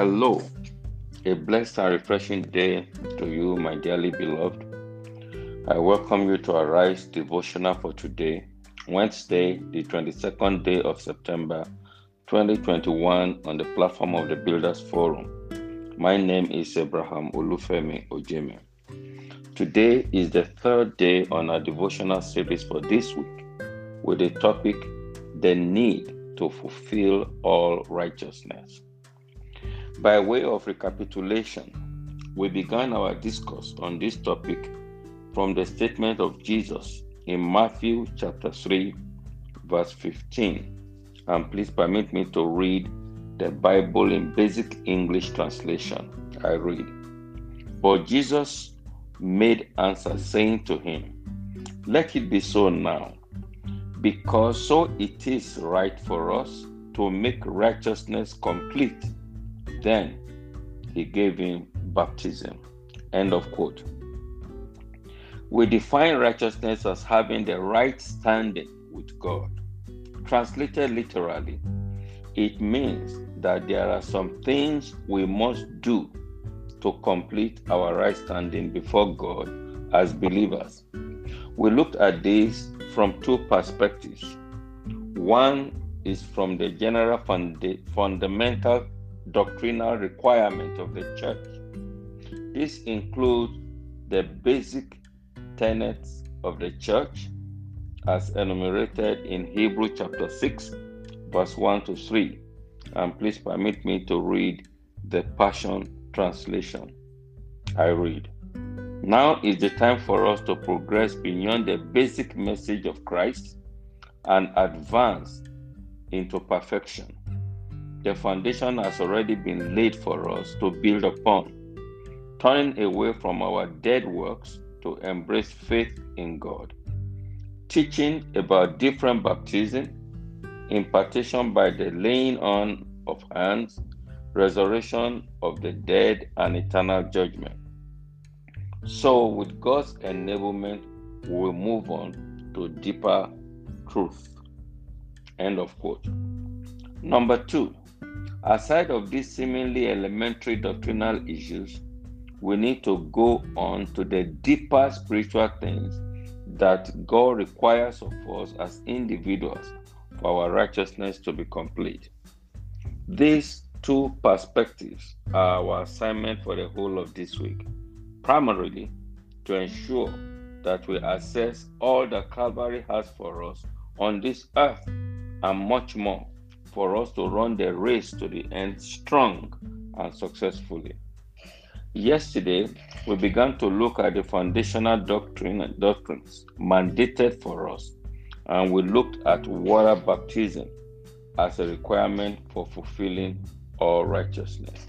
Hello, a blessed and refreshing day to you, my dearly beloved. I welcome you to Arise devotional for today, Wednesday, the 22nd day of September 2021, on the platform of the Builders Forum. My name is Abraham Olufemi Ojeme. Today is the third day on our devotional series for this week with the topic The Need to Fulfill All Righteousness. By way of recapitulation, we began our discourse on this topic from the statement of Jesus in Matthew chapter 3, verse 15. And please permit me to read the Bible in basic English translation. I read. But Jesus made answer, saying to him, Let it be so now, because so it is right for us to make righteousness complete then he gave him baptism. End of quote. We define righteousness as having the right standing with God. Translated literally, it means that there are some things we must do to complete our right standing before God as believers. We looked at this from two perspectives. One is from the general funda- fundamental doctrinal requirement of the church. This includes the basic tenets of the church as enumerated in Hebrew chapter 6, verse 1 to 3. And please permit me to read the Passion Translation. I read Now is the time for us to progress beyond the basic message of Christ and advance into perfection the foundation has already been laid for us to build upon, turning away from our dead works to embrace faith in God. Teaching about different baptism, impartation by the laying on of hands, resurrection of the dead, and eternal judgment. So, with God's enablement, we will move on to deeper truth. End of quote. Number two, Aside of these seemingly elementary doctrinal issues, we need to go on to the deeper spiritual things that God requires of us as individuals for our righteousness to be complete. These two perspectives are our assignment for the whole of this week. Primarily, to ensure that we assess all that Calvary has for us on this earth and much more for us to run the race to the end strong and successfully. Yesterday, we began to look at the foundational doctrine and doctrines mandated for us, and we looked at water baptism as a requirement for fulfilling all righteousness.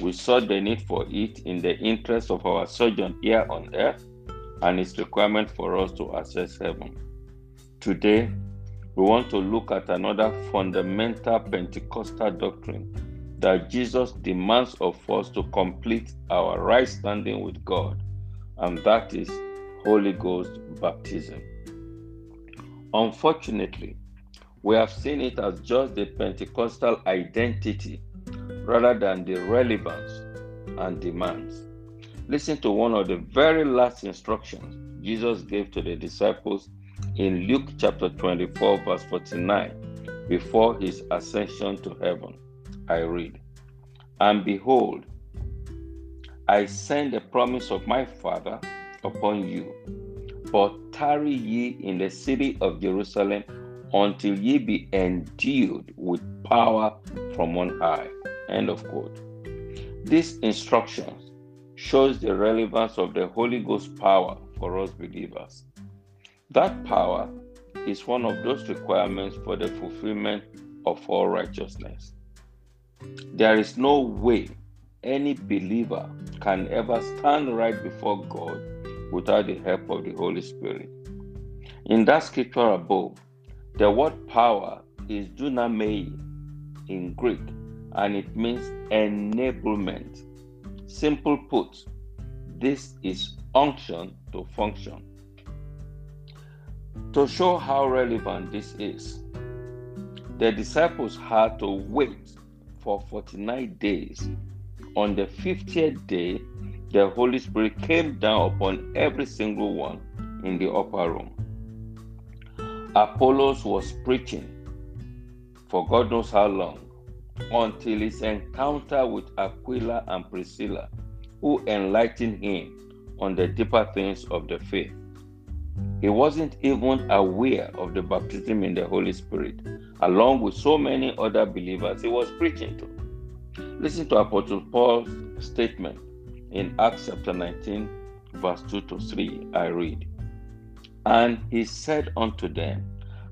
We saw the need for it in the interest of our sojourn here on earth and its requirement for us to access heaven. Today, we want to look at another fundamental Pentecostal doctrine that Jesus demands of us to complete our right standing with God, and that is Holy Ghost baptism. Unfortunately, we have seen it as just the Pentecostal identity rather than the relevance and demands. Listen to one of the very last instructions Jesus gave to the disciples in Luke chapter 24, verse 49, before his ascension to heaven. I read, And behold, I send the promise of my Father upon you, but tarry ye in the city of Jerusalem until ye be endued with power from on high. End of quote. This instructions shows the relevance of the Holy Ghost power for us believers. That power is one of those requirements for the fulfillment of all righteousness. There is no way any believer can ever stand right before God without the help of the Holy Spirit. In that scripture above, the word power is dunamei in Greek, and it means enablement. Simple put, this is unction to function. To show how relevant this is, the disciples had to wait for 49 days. On the 50th day, the Holy Spirit came down upon every single one in the upper room. Apollos was preaching for God knows how long until his encounter with Aquila and Priscilla, who enlightened him on the deeper things of the faith. He wasn't even aware of the baptism in the Holy Spirit, along with so many other believers he was preaching to. Listen to Apostle Paul's statement in Acts chapter 19, verse 2 to 3. I read, And he said unto them,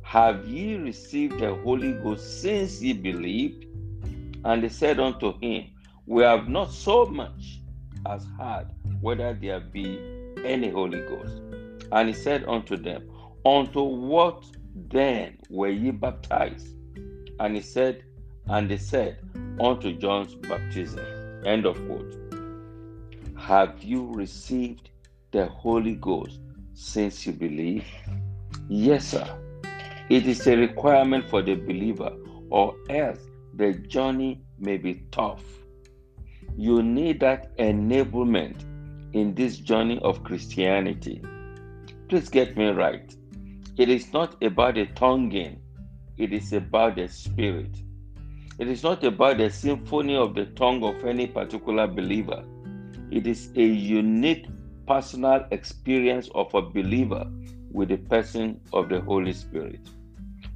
Have ye received the Holy Ghost since ye believed? And they said unto him, We have not so much as heard whether there be any Holy Ghost. And he said unto them, Unto what then were ye baptized? And he said, and they said, Unto John's baptism. End of quote. Have you received the Holy Ghost since you believe? Yes, sir. It is a requirement for the believer, or else the journey may be tough. You need that enablement in this journey of Christianity. Please get me right. It is not about the tonguing, it is about the spirit. It is not about the symphony of the tongue of any particular believer. It is a unique personal experience of a believer with the person of the Holy Spirit.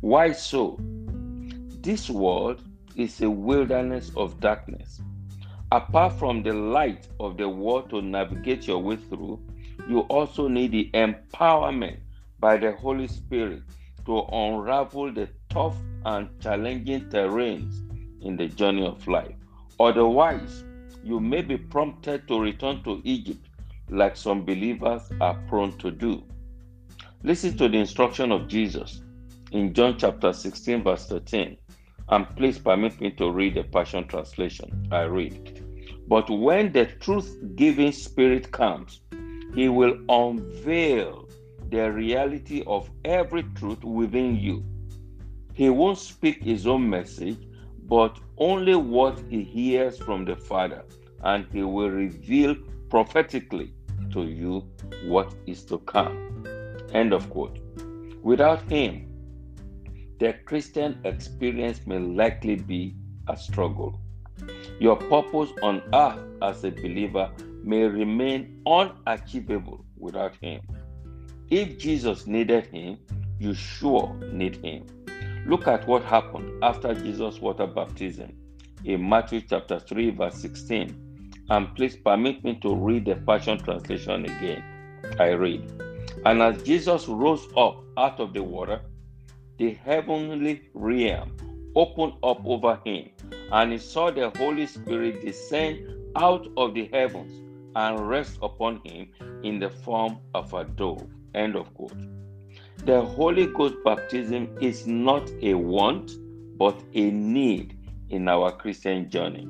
Why so? This world is a wilderness of darkness. Apart from the light of the world to navigate your way through, you also need the empowerment by the Holy Spirit to unravel the tough and challenging terrains in the journey of life. Otherwise, you may be prompted to return to Egypt like some believers are prone to do. Listen to the instruction of Jesus in John chapter 16, verse 13. And please permit me to read the Passion Translation. I read, But when the truth giving Spirit comes, he will unveil the reality of every truth within you. He won't speak his own message, but only what he hears from the Father, and he will reveal prophetically to you what is to come. End of quote. Without him, the Christian experience may likely be a struggle. Your purpose on earth as a believer may remain unachievable without him. If Jesus needed him, you sure need him. Look at what happened after Jesus' water baptism in Matthew chapter 3, verse 16. And please permit me to read the Passion Translation again. I read, And as Jesus rose up out of the water, the heavenly realm opened up over him, and he saw the Holy Spirit descend out of the heavens and rest upon him in the form of a dove. End of quote. The Holy Ghost baptism is not a want, but a need in our Christian journey.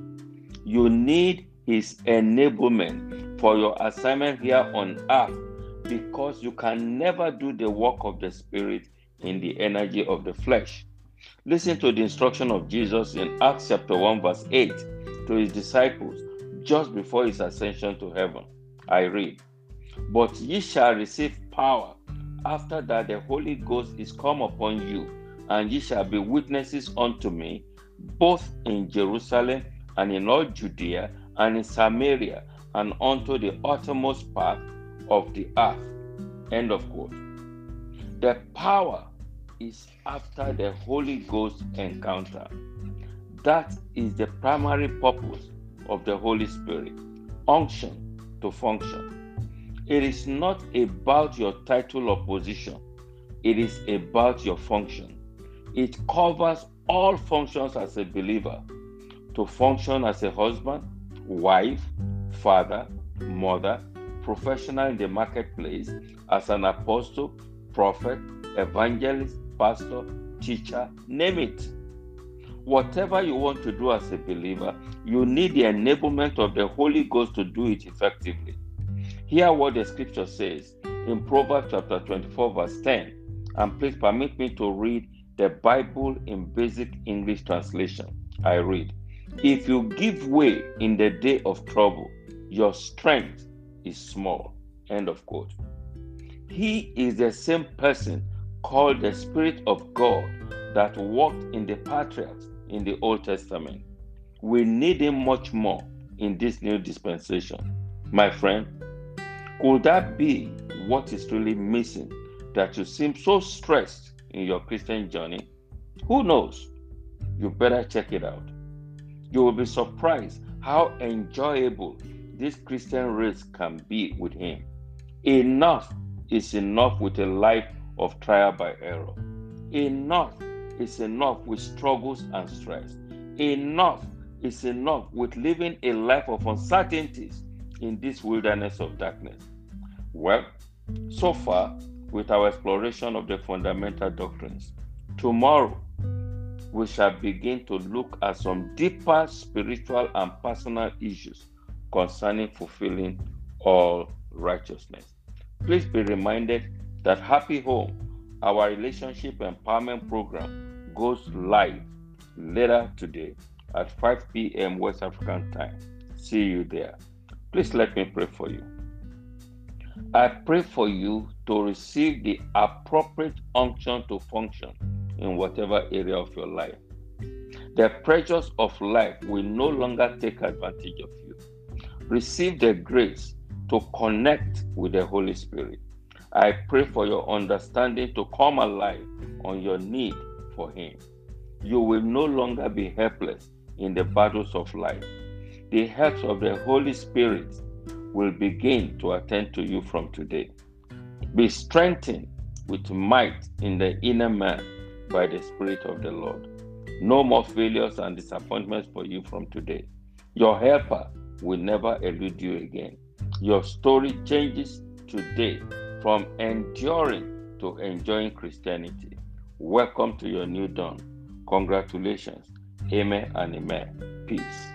You need His enablement for your assignment here on earth because you can never do the work of the Spirit in the energy of the flesh. Listen to the instruction of Jesus in Acts chapter 1, verse 8 to his disciples just before his ascension to heaven. I read, But ye shall receive power after that the Holy Ghost is come upon you, and ye shall be witnesses unto me, both in Jerusalem and in all Judea and in Samaria and unto the uttermost part of the earth. End of quote. The power is after the Holy Ghost encounter. That is the primary purpose of the Holy Spirit unction to function. It is not about your title or position, it is about your function. It covers all functions as a believer to function as a husband, wife, father, mother, professional in the marketplace, as an apostle, prophet, evangelist, pastor, teacher, name it. Whatever you want to do as a believer, you need the enablement of the Holy Ghost to do it effectively. Hear what the scripture says in Proverbs chapter 24, verse 10. And please permit me to read the Bible in basic English translation. I read, If you give way in the day of trouble, your strength is small. End of quote. He is the same person called the Spirit of God that walked in the patriarchs in the Old Testament. We need him much more in this new dispensation. My friend, could that be what is really missing that you seem so stressed in your Christian journey? Who knows? You better check it out. You will be surprised how enjoyable this Christian race can be with Him. Enough is enough with a life of trial by error. Enough is enough with struggles and stress. Enough is enough with living a life of uncertainties in this wilderness of darkness. Well, so far, with our exploration of the fundamental doctrines, tomorrow we shall begin to look at some deeper spiritual and personal issues concerning fulfilling all righteousness. Please be reminded that Happy Home, our relationship empowerment program, goes live later today at 5 p.m. West African time. See you there. Please let me pray for you. I pray for you to receive the appropriate unction to function in whatever area of your life. The pressures of life will no longer take advantage of you. Receive the grace to connect with the Holy Spirit. I pray for your understanding to come alive on your need for Him. You will no longer be helpless in the battles of life. The help of the Holy Spirit will begin to attend to you from today. Be strengthened with might in the inner man by the Spirit of the Lord. No more failures and disappointments for you from today. Your helper will never elude you again. Your story changes today from enduring to enjoying Christianity. Welcome to your new dawn. Congratulations. Amen and amen. Peace.